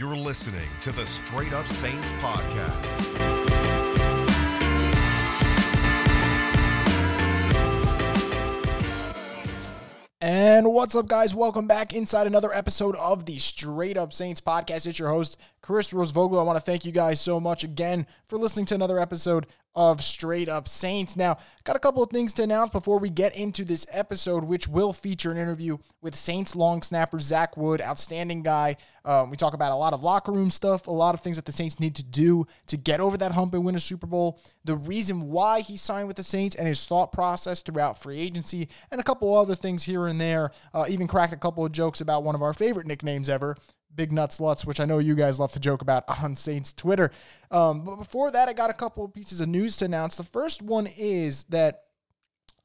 You're listening to the Straight Up Saints podcast. And what's up, guys? Welcome back inside another episode of the Straight Up Saints podcast. It's your host, Chris Rosvoglou. I want to thank you guys so much again for listening to another episode of Straight Up Saints. Now, got a couple of things to announce before we get into this episode, which will feature an interview with Saints long snapper Zach Wood, outstanding guy. Um, we talk about a lot of locker room stuff, a lot of things that the Saints need to do to get over that hump and win a Super Bowl, the reason why he signed with the Saints, and his thought process throughout free agency, and a couple other things here and there. Uh, even cracked a couple of jokes about one of our favorite nicknames ever, Big Nuts Lutz, which I know you guys love to joke about on Saints Twitter. Um, but before that, I got a couple of pieces of news to announce. The first one is that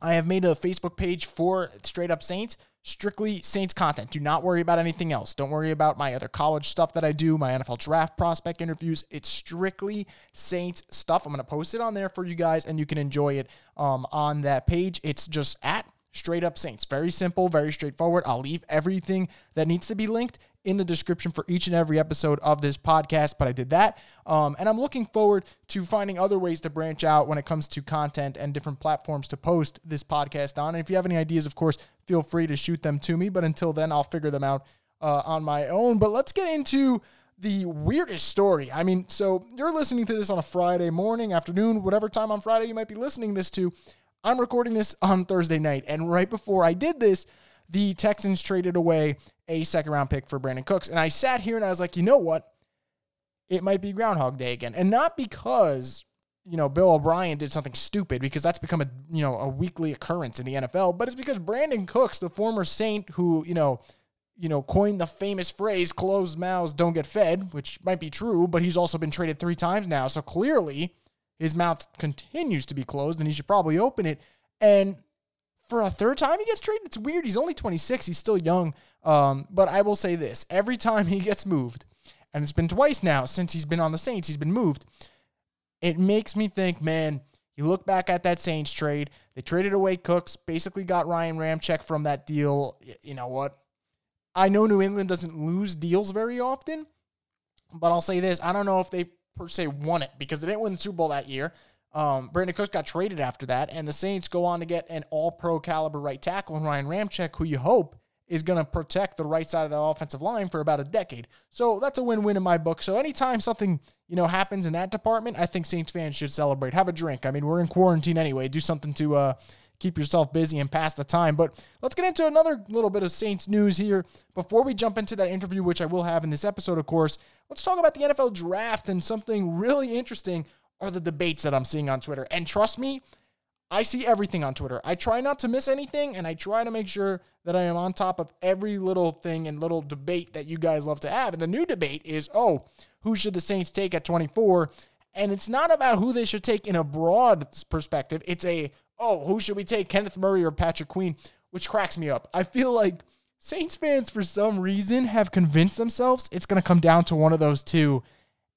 I have made a Facebook page for Straight Up Saints, strictly Saints content. Do not worry about anything else. Don't worry about my other college stuff that I do, my NFL draft prospect interviews. It's strictly Saints stuff. I'm going to post it on there for you guys, and you can enjoy it um, on that page. It's just at Straight Up Saints. Very simple, very straightforward. I'll leave everything that needs to be linked in the description for each and every episode of this podcast, but I did that. Um, and I'm looking forward to finding other ways to branch out when it comes to content and different platforms to post this podcast on. And if you have any ideas, of course, feel free to shoot them to me. But until then, I'll figure them out uh, on my own. But let's get into the weirdest story. I mean, so you're listening to this on a Friday morning, afternoon, whatever time on Friday you might be listening this to. I'm recording this on Thursday night. And right before I did this, the Texans traded away a second round pick for Brandin Cooks. And I sat here and I was like, you know what? It might be Groundhog Day again. And not because, you know, Bill O'Brien did something stupid, because that's become a, you know, a weekly occurrence in the NFL, but it's because Brandin Cooks, the former Saint who, you know, you know, coined the famous phrase closed mouths don't get fed, which might be true, but he's also been traded three times now. So clearly his mouth continues to be closed and he should probably open it. And for a third time he gets traded. It's weird. He's only 26. He's still young. Um, but I will say this every time he gets moved, and it's been twice now since he's been on the Saints, he's been moved. It makes me think, man, you look back at that Saints trade, they traded away Cooks, basically got Ryan Ramczyk from that deal. You know what? I know New England doesn't lose deals very often, but I'll say this I don't know if they per se won it because they didn't win the Super Bowl that year. Um, Brandin Cooks got traded after that, and the Saints go on to get an all pro caliber right tackle in Ryan Ramczyk, who you hope is going to protect the right side of the offensive line for about a decade. So that's a win win in my book. So anytime something, you know, happens in that department, I think Saints fans should celebrate. Have a drink. I mean, we're in quarantine anyway. Do something to, uh, keep yourself busy and pass the time. But let's get into another little bit of Saints news here. Before we jump into that interview, which I will have in this episode, of course, let's talk about the NFL draft and something really interesting are the debates that I'm seeing on Twitter. And trust me, I see everything on Twitter. I try not to miss anything and I try to make sure that I am on top of every little thing and little debate that you guys love to have. And the new debate is oh, who should the Saints take at 24? And it's not about who they should take in a broad perspective. It's a oh, who should we take, Kenneth Murray or Patrick Queen, which cracks me up. I feel like Saints fans, for some reason, have convinced themselves it's going to come down to one of those two.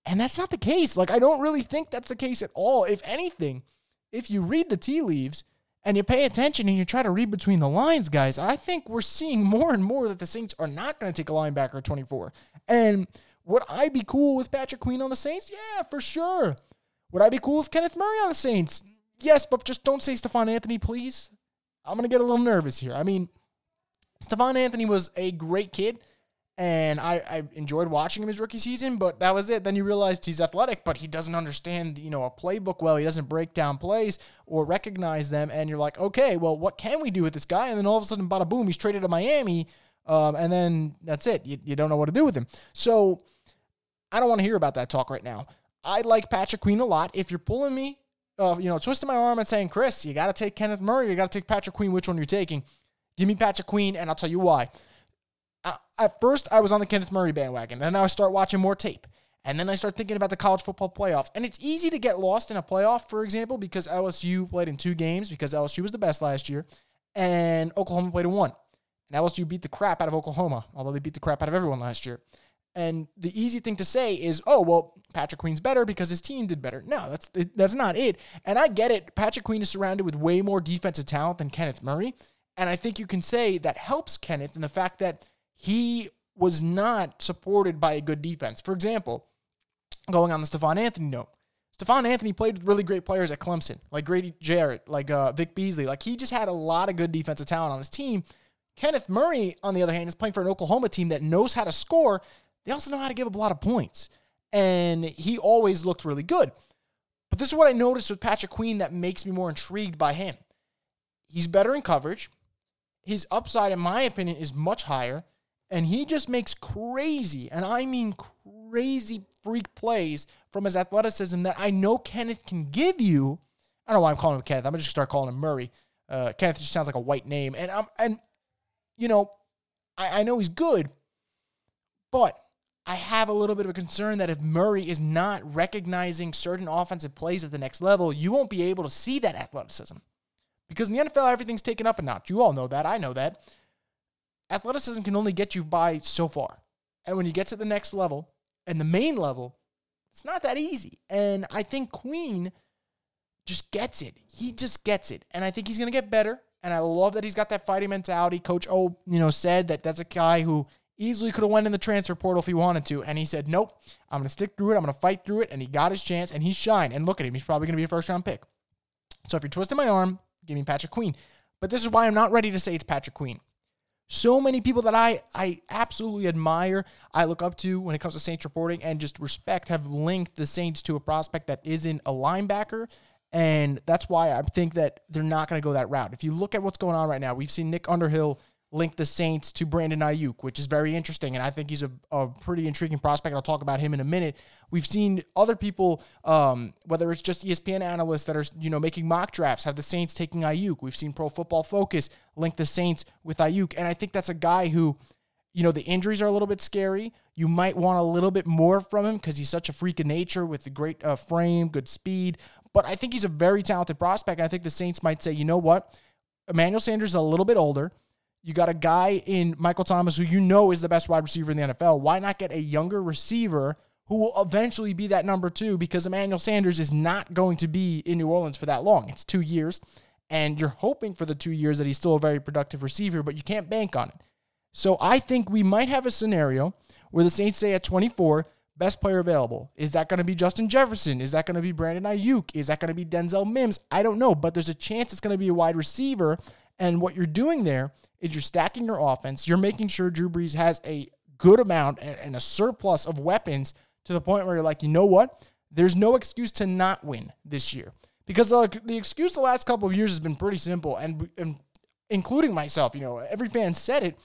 And that's not the case. Like, I don't really think that's the case at all. If anything, if you read the tea leaves and you pay attention and you try to read between the lines, guys, I think we're seeing more and more that the Saints are not going to take a linebacker 24. And would I be cool with Patrick Queen on the Saints? Yeah, for sure. Would I be cool with Kenneth Murray on the Saints? Yes, but just don't say Stephone Anthony, please. I'm going to get a little nervous here. I mean, Stephone Anthony was a great kid, and I, I enjoyed watching him his rookie season, but that was it. Then you realized he's athletic, but he doesn't understand, you know, a playbook well. He doesn't break down plays or recognize them, and you're like, okay, well, what can we do with this guy? And then all of a sudden, bada boom, he's traded to Miami, um, and then that's it. You, you don't know what to do with him. So I don't want to hear about that talk right now. I like Patrick Queen a lot. If you're pulling me uh, you know, twisting my arm and saying, Chris, you got to take Kenneth Murray, you got to take Patrick Queen. Which one you're taking? Give me Patrick Queen, and I'll tell you why. At first, I was on the Kenneth Murray bandwagon. And then I start watching more tape. And then I start thinking about the college football playoff. And it's easy to get lost in a playoff, for example, because LSU played in two games because LSU was the best last year, and Oklahoma played in one. And LSU beat the crap out of Oklahoma, although they beat the crap out of everyone last year. And the easy thing to say is, oh, well, Patrick Queen's better because his team did better. No, that's that's not it. And I get it. Patrick Queen is surrounded with way more defensive talent than Kenneth Murray. And I think you can say that helps Kenneth in the fact that he was not supported by a good defense. For example, going on the Stephone Anthony note, Stephone Anthony played with really great players at Clemson, like Grady Jarrett, like uh, Vic Beasley. Like he just had a lot of good defensive talent on his team. Kenneth Murray, on the other hand, is playing for an Oklahoma team that knows how to score. They also know how to give up a lot of points. And he always looked really good. But this is what I noticed with Patrick Queen that makes me more intrigued by him. He's better in coverage. His upside, in my opinion, is much higher. And he just makes crazy, and I mean crazy freak plays from his athleticism that I know Kenneth can give you. I don't know why I'm calling him Kenneth. I'm just gonna start calling him Murray. Uh, Kenneth just sounds like a white name, and I'm and you know, I, I know he's good, but I have a little bit of a concern that if Murray is not recognizing certain offensive plays at the next level, you won't be able to see that athleticism. Because in the NFL, everything's taken up a notch. You all know that. I know that. Athleticism can only get you by so far. And when you get to the next level and the main level, it's not that easy. And I think Queen just gets it. He just gets it. And I think he's going to get better. And I love that he's got that fighting mentality. Coach O, you know, said that that's a guy who easily could have went in the transfer portal if he wanted to. And he said, nope, I'm going to stick through it. I'm going to fight through it. And he got his chance and he shined. And look at him. He's probably going to be a first round pick. So if you're twisting my arm, give me Patrick Queen. But this is why I'm not ready to say it's Patrick Queen. So many people that I, I absolutely admire, I look up to when it comes to Saints reporting and just respect have linked the Saints to a prospect that isn't a linebacker. And that's why I think that they're not going to go that route. If you look at what's going on right now, we've seen Nick Underhill link the Saints to Brandon Aiyuk, which is very interesting. And I think he's a, a pretty intriguing prospect. I'll talk about him in a minute. We've seen other people, um, whether it's just ESPN analysts that are, you know, making mock drafts, have the Saints taking Aiyuk. We've seen Pro Football Focus link the Saints with Aiyuk. And I think that's a guy who, you know, the injuries are a little bit scary. You might want a little bit more from him because he's such a freak of nature with a great uh, frame, good speed. But I think he's a very talented prospect. And I think the Saints might say, you know what? Emmanuel Sanders is a little bit older. You got a guy in Michael Thomas who you know is the best wide receiver in the NFL. Why not get a younger receiver who will eventually be that number two? Because Emmanuel Sanders is not going to be in New Orleans for that long. It's two years, and you're hoping for the two years that he's still a very productive receiver, but you can't bank on it. So I think we might have a scenario where the Saints say at 24, best player available. Is that going to be Justin Jefferson? Is that going to be Brandon Aiyuk? Is that going to be Denzel Mims? I don't know, but there's a chance it's going to be a wide receiver. And what you're doing there is you're stacking your offense. You're making sure Drew Brees has a good amount and a surplus of weapons to the point where you're like, you know what? There's no excuse to not win this year because the, the excuse the last couple of years has been pretty simple, and, and including myself. You know, every fan said it.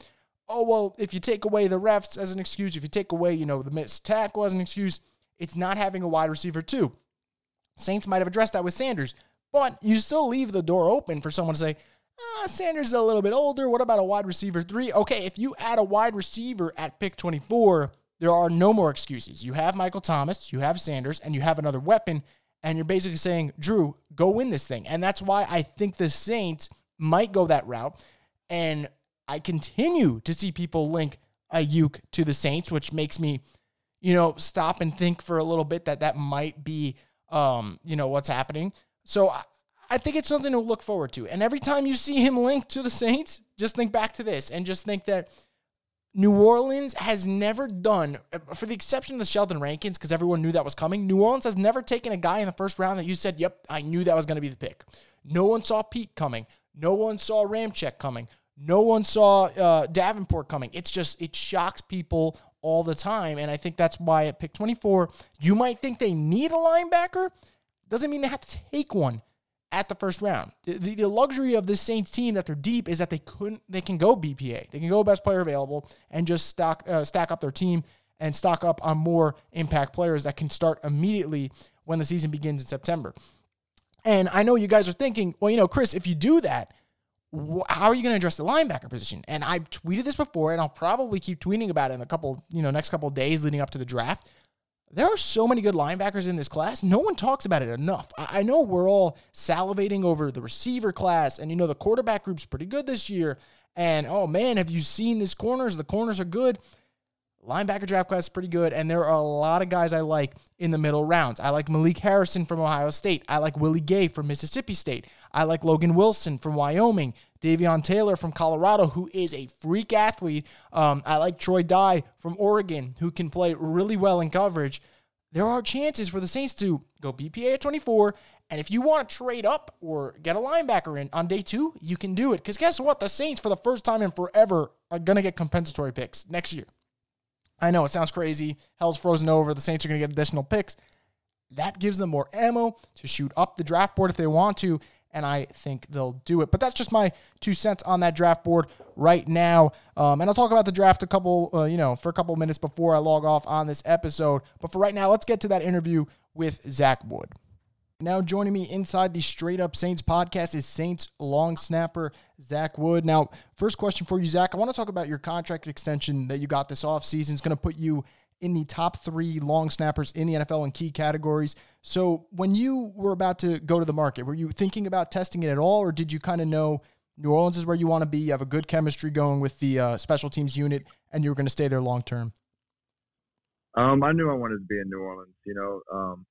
Oh well, if you take away the refs as an excuse, if you take away you know the missed tackle as an excuse, it's not having a wide receiver too. Saints might have addressed that with Sanders, but you still leave the door open for someone to say, Ah, Sanders is a little bit older. What about a wide receiver three? Okay, if you add a wide receiver at pick 24, there are no more excuses. You have Michael Thomas, you have Sanders, and you have another weapon, and you're basically saying, Drew, go win this thing. And that's why I think the Saints might go that route. And I continue to see people link Aiyuk to the Saints, which makes me, you know, stop and think for a little bit that that might be, um, you know, what's happening. So I think it's something to look forward to. And every time you see him linked to the Saints, just think back to this and just think that New Orleans has never done, for the exception of the Sheldon Rankins, because everyone knew that was coming, New Orleans has never taken a guy in the first round that you said, yep, I knew that was going to be the pick. No one saw Pete coming. No one saw Ramczyk coming. No one saw uh, Davenport coming. It's just, it shocks people all the time. And I think that's why at pick 24, you might think they need a linebacker. Doesn't mean they have to take one at the first round. The, the, luxury of this Saints team that they're deep is that they couldn't they can go BPA. They can go best player available and just stock uh, stack up their team and stock up on more impact players that can start immediately when the season begins in September. And I know you guys are thinking, well, you know, Chris, if you do that, wh- how are you going to address the linebacker position? And I tweeted this before, and I'll probably keep tweeting about it in a couple, you know, next couple days leading up to the draft. There are so many good linebackers in this class. No one talks about it enough. I know we're all salivating over the receiver class, and you know, the quarterback group's pretty good this year. And oh man, have you seen these corners? The corners are good. linebacker draft class is pretty good, and there are a lot of guys I like in the middle rounds. I like Malik Harrison from Ohio State. I like Willie Gay from Mississippi State. I like Logan Wilson from Wyoming. Davion Taylor from Colorado, who is a freak athlete. Um, I like Troy Dye from Oregon, who can play really well in coverage. There are chances for the Saints to go BPA at 24. And if you want to trade up or get a linebacker in on day two, you can do it. Because guess what? The Saints, for the first time in forever, are going to get compensatory picks next year. I know it sounds crazy. Hell's frozen over. The Saints are going to get additional picks. That gives them more ammo to shoot up the draft board if they want to, and I think they'll do it. But that's just my two cents on that draft board right now. Um, and I'll talk about the draft a couple, uh, you know, for a couple minutes before I log off on this episode. But for right now, let's get to that interview with Zach Wood. Now joining me inside the Straight Up Saints podcast is Saints long snapper Zach Wood. Now, first question for you, Zach. I want to talk about your contract extension that you got this offseason. It's going to put you in the top three long snappers in the NFL in key categories. So, when you were about to go to the market, were you thinking about testing it at all, or did you kind of know New Orleans is where you want to be? You have a good chemistry going with the uh, special teams unit, and you were going to stay there long term. Um, I knew I wanted to be in New Orleans. You know, um,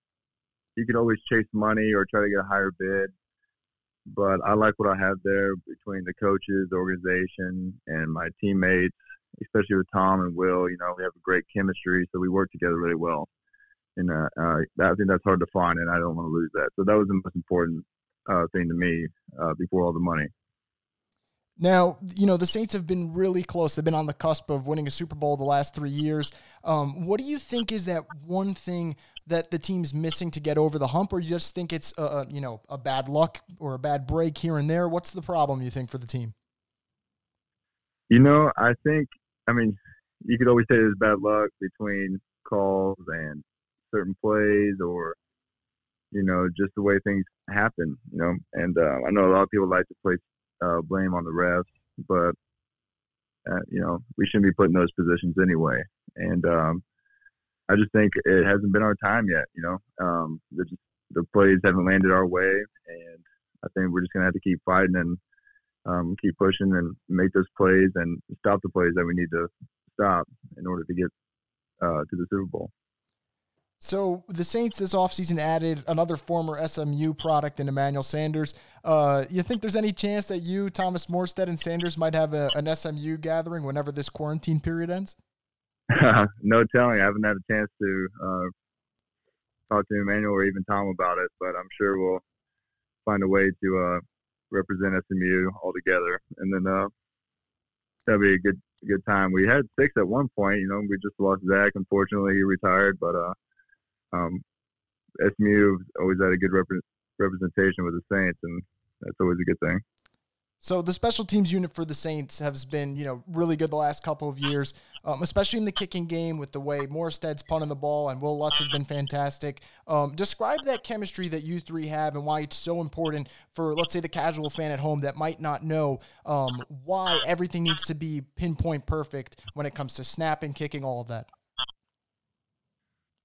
you could always chase money or try to get a higher bid. But I like what I have there between the coaches, the organization, and my teammates, especially with Tom and Will. You know, we have a great chemistry, so we work together really well. And uh, uh, I think that's hard to find, and I don't want to lose that. So that was the most important uh, thing to me uh, before all the money. Now, you know, the Saints have been really close. They've been on the cusp of winning a Super Bowl the last three years. Um, what do you think is that one thing that the team's missing to get over the hump, or you just think it's a, a you know a bad luck or a bad break here and there? What's the problem you think for the team? You know, I think I mean you could always say there's bad luck between calls and certain plays, or you know just the way things happen. You know, and uh, I know a lot of people like to place uh, blame on the refs, but uh, you know we shouldn't be put in those positions anyway. And um, I just think it hasn't been our time yet. You know, um, the, the plays haven't landed our way, and I think we're just gonna have to keep fighting and um, keep pushing and make those plays and stop the plays that we need to stop in order to get uh, to the Super Bowl. So the Saints this offseason added another former SMU product in Emmanuel Sanders. Uh, you think there's any chance that you, Thomas Morstead, and Sanders might have a, an SMU gathering whenever this quarantine period ends? no telling. I haven't had a chance to uh, talk to Emmanuel or even Tom about it, but I'm sure we'll find a way to uh, represent SMU all together, and then uh, that'll be a good good time. We had six at one point. You know, we just lost Zach. Unfortunately, he retired, but uh, um, SMU always had a good rep- representation with the Saints, and that's always a good thing. So the special teams unit for the Saints has been, you know, really good the last couple of years, um, especially in the kicking game with the way Morstead's punting the ball and Will Lutz has been fantastic. Um, describe that chemistry that you three have and why it's so important for, let's say, the casual fan at home that might not know um, why everything needs to be pinpoint perfect when it comes to snapping, kicking, all of that.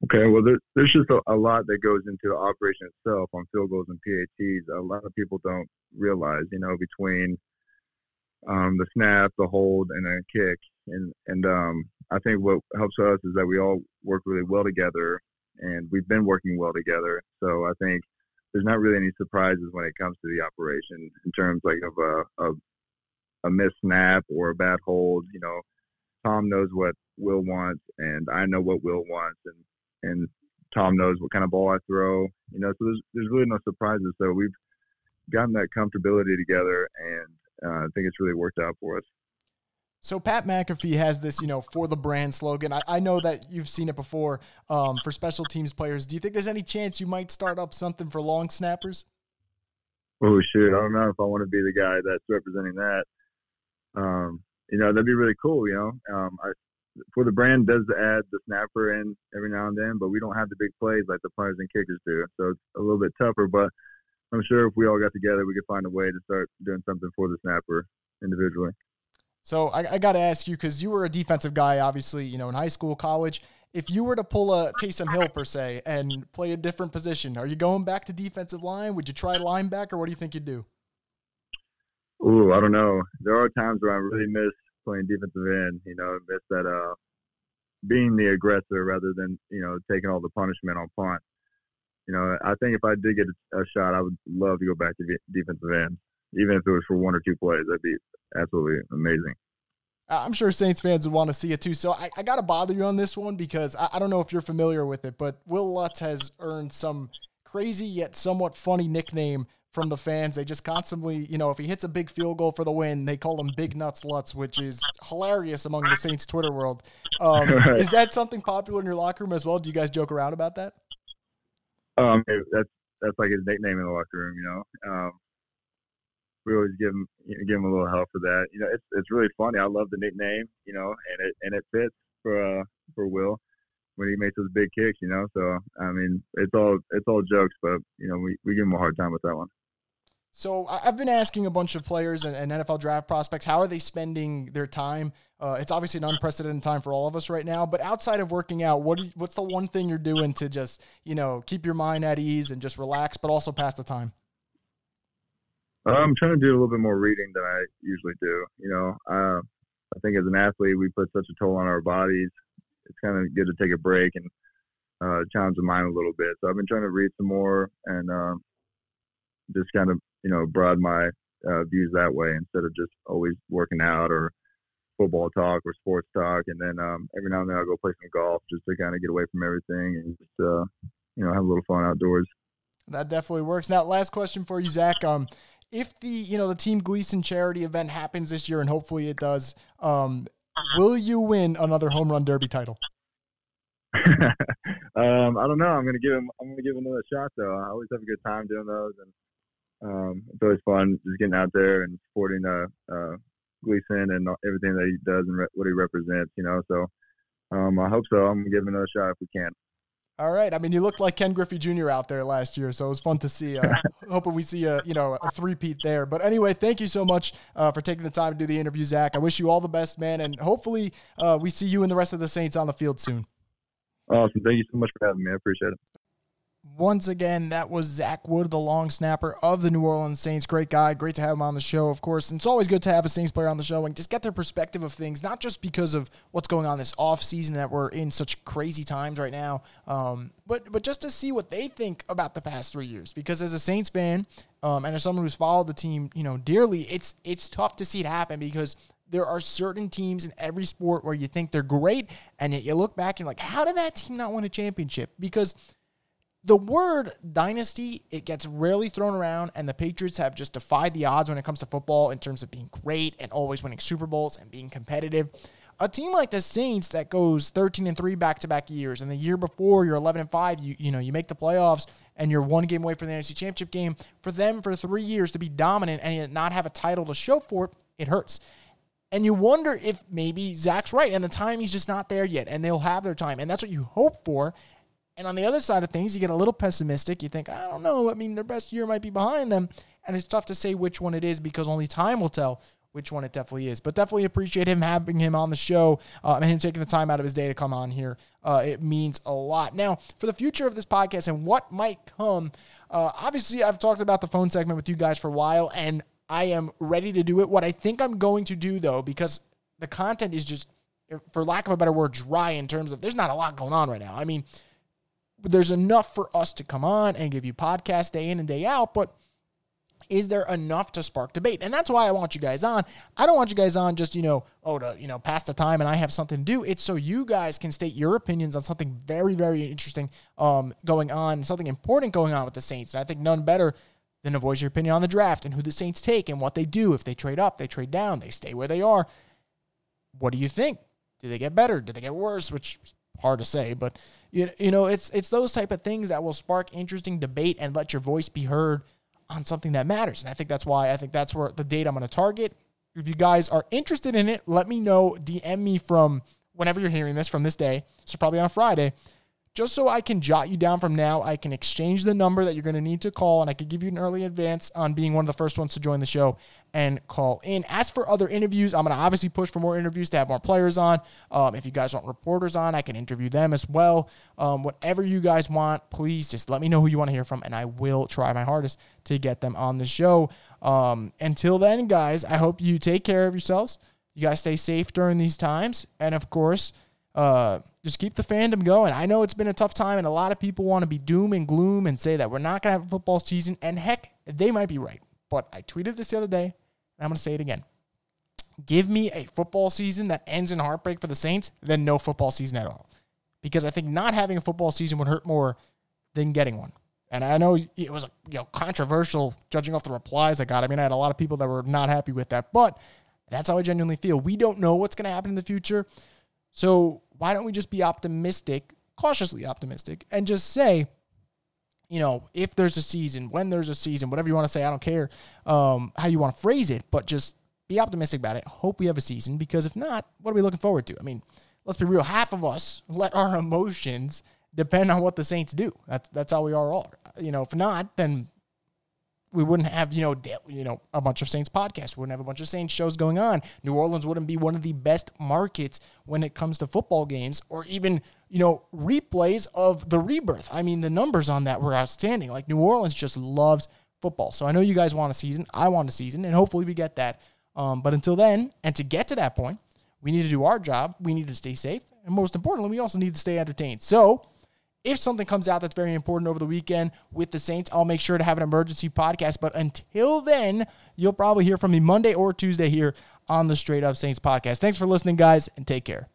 Okay, well, there, there's just a, a, lot that goes into the operation itself on field goals and PATs. A lot of people don't realize, you know, between um, the snap, the hold, and a kick. And and um, I think what helps us is that we all work really well together, and we've been working well together. So I think there's not really any surprises when it comes to the operation in terms like of a, a a missed snap or a bad hold. You know, Tom knows what Will wants, and I know what Will wants, and and Tom knows what kind of ball I throw. You know, so there's there's really no surprises. So we've gotten that comfortability together, and uh, I think it's really worked out for us. So Pat McAfee has this, you know, for the brand slogan. I, I know that you've seen it before um, for special teams players. Do you think there's any chance you might start up something for long snappers? Oh shoot, I don't know if I want to be the guy that's representing that. Um, you know, that'd be really cool. You know, um, I for the brand does add the snapper in every now and then, but we don't have the big plays like the punters and kickers do. So it's a little bit tougher, but I'm sure if we all got together, we could find a way to start doing something for the snapper individually. So I, I got to ask you because you were a defensive guy, obviously, you know, in high school, college. If you were to pull a Taysom Hill per se and play a different position, are you going back to defensive line? Would you try linebacker? What do you think you'd do? Ooh, I don't know. There are times where I really miss playing defensive end. You know, miss that uh being the aggressor rather than you know taking all the punishment on punt. You know, I think if I did get a, a shot, I would love to go back to defensive end, even if it was for one or two plays. That'd be absolutely amazing. I'm sure Saints fans would want to see it too. So I, I got to bother you on this one because I, I, don't know if you're familiar with it, but Will Lutz has earned some crazy yet somewhat funny nickname from the fans. They just constantly, you know, if he hits a big field goal for the win, they call him Big Nuts Lutz, which is hilarious among the Saints Twitter world. Um, right. Is that something popular in your locker room as well? Do you guys joke around about that? Um, that's that's like his nickname in the locker room. You know, um, we always give him give him a little help for that. You know, it's it's really funny. I love the nickname. You know, and it and it fits for uh, for Will when he makes those big kicks. You know, so I mean, it's all it's all jokes, but you know, we we give him a hard time with that one. So I've been asking a bunch of players and, NFL draft prospects how are they spending their time. Uh, it's obviously an unprecedented time for all of us right now. But outside of working out, what you, what's the one thing you're doing to just you know keep your mind at ease and just relax, but also pass the time? I'm trying to do a little bit more reading than I usually do. You know, uh, I think as an athlete, we put such a toll on our bodies. It's kind of good to take a break and uh, challenge the mind a little bit. So I've been trying to read some more and uh, just kind of you know broaden my uh, views that way instead of just always working out or football talk or sports talk. And then um, every now and then I'll go play some golf just to kind of get away from everything and just uh, you know have a little fun outdoors. That definitely works. Now, last question for you, Zach. Um, if the you know the Team Gleason charity event happens this year, and hopefully it does, um, will you win another home run derby title? um, I don't know. I'm gonna give him. I'm gonna give him another shot though. I always have a good time doing those, and um, it's always fun just getting out there and supporting uh, uh, Gleason and everything that he does and re- what he represents. You know, so um, I hope so. I'm gonna give him another shot if we can. All right. I mean, you looked like Ken Griffey Jr. out there last year, so it was fun to see. Uh, hoping we see a you know a three-peat there. But anyway, thank you so much uh, for taking the time to do the interview, Zach. I wish you all the best, man, and hopefully uh, we see you and the rest of the Saints on the field soon. Awesome. Thank you so much for having me. I appreciate it. Once again, that was Zach Wood, the long snapper of the New Orleans Saints. Great guy. Great to have him on the show, of course. And it's always good to have a Saints player on the show and just get their perspective of things, not just because of what's going on this off season that we're in such crazy times right now, um, but but just to see what they think about the past three years. Because as a Saints fan um, and as someone who's followed the team, you know, dearly, it's it's tough to see it happen because there are certain teams in every sport where you think they're great, and yet you look back and like, how did that team not win a championship? Because the word dynasty it gets rarely thrown around and the patriots have just defied the odds when it comes to football in terms of being great and always winning super bowls and being competitive. A team like the saints that goes 13 and 3 back-to-back years and the year before you're 11 and 5 you you know you make the playoffs and you're one game away from the NFC championship game for them for 3 years to be dominant and not have a title to show for it it hurts. And you wonder if maybe Zach's right and the time he's just not there yet and they'll have their time and that's what you hope for and on the other side of things, you get a little pessimistic. You think, I don't know. I mean, their best year might be behind them. And it's tough to say which one it is because only time will tell which one it definitely is. But definitely appreciate him having him on the show uh, and him taking the time out of his day to come on here. Uh, it means a lot. Now, for the future of this podcast and what might come, uh, obviously, I've talked about the phone segment with you guys for a while, and I am ready to do it. What I think I'm going to do, though, because the content is just, for lack of a better word, dry in terms of there's not a lot going on right now. I mean, there's enough for us to come on and give you podcasts day in and day out, but is there enough to spark debate? And that's why I want you guys on. I don't want you guys on just, you know, oh, to, you know, pass the time and I have something to do. It's so you guys can state your opinions on something very, very interesting um, going on, something important going on with the Saints. And I think none better than to voice your opinion on the draft and who the Saints take and what they do. If they trade up, they trade down, they stay where they are. What do you think? Do they get better? Do they get worse? Which hard to say, but you, you know, it's it's those type of things that will spark interesting debate and let your voice be heard on something that matters. And I think that's why I think that's where the date I'm going to target. If you guys are interested in it, let me know. DM me from whenever you're hearing this from this day. So probably on a Friday just so I can jot you down from now. I can exchange the number that you're going to need to call, and I could give you an early advance on being one of the first ones to join the show and call in. As for other interviews, I'm going to obviously push for more interviews to have more players on. Um, if you guys want reporters on, I can interview them as well. Um, whatever you guys want, please just let me know who you want to hear from, and I will try my hardest to get them on the show. Um, until then, guys, I hope you take care of yourselves. You guys stay safe during these times, and of course, uh, just keep the fandom going. I know it's been a tough time, and a lot of people want to be doom and gloom and say that we're not going to have a football season. And heck, they might be right. But I tweeted this the other day, and I'm going to say it again. Give me a football season that ends in heartbreak for the Saints than no football season at all. Because I think not having a football season would hurt more than getting one. And I know it was you know controversial judging off the replies I got. I mean, I had a lot of people that were not happy with that, but that's how I genuinely feel. We don't know what's going to happen in the future. So why don't we just be optimistic, cautiously optimistic, and just say, you know, if there's a season, when there's a season, whatever you want to say, I don't care um, how you want to phrase it, but just be optimistic about it. Hope we have a season because if not, what are we looking forward to? I mean, let's be real. Half of us let our emotions depend on what the Saints do. That's that's how we are all. You know, if not, then we wouldn't have you know you know a bunch of Saints podcasts. We wouldn't have a bunch of Saints shows going on. New Orleans wouldn't be one of the best markets when it comes to football games, or even you know replays of the rebirth. I mean, the numbers on that were outstanding. Like New Orleans just loves football. So I know you guys want a season. I want a season, and hopefully we get that. Um, but until then, and to get to that point, we need to do our job. We need to stay safe, and most importantly, we also need to stay entertained. So if something comes out that's very important over the weekend with the Saints, I'll make sure to have an emergency podcast. But until then, you'll probably hear from me Monday or Tuesday here on the Straight Up Saints podcast. Thanks for listening, guys, and take care.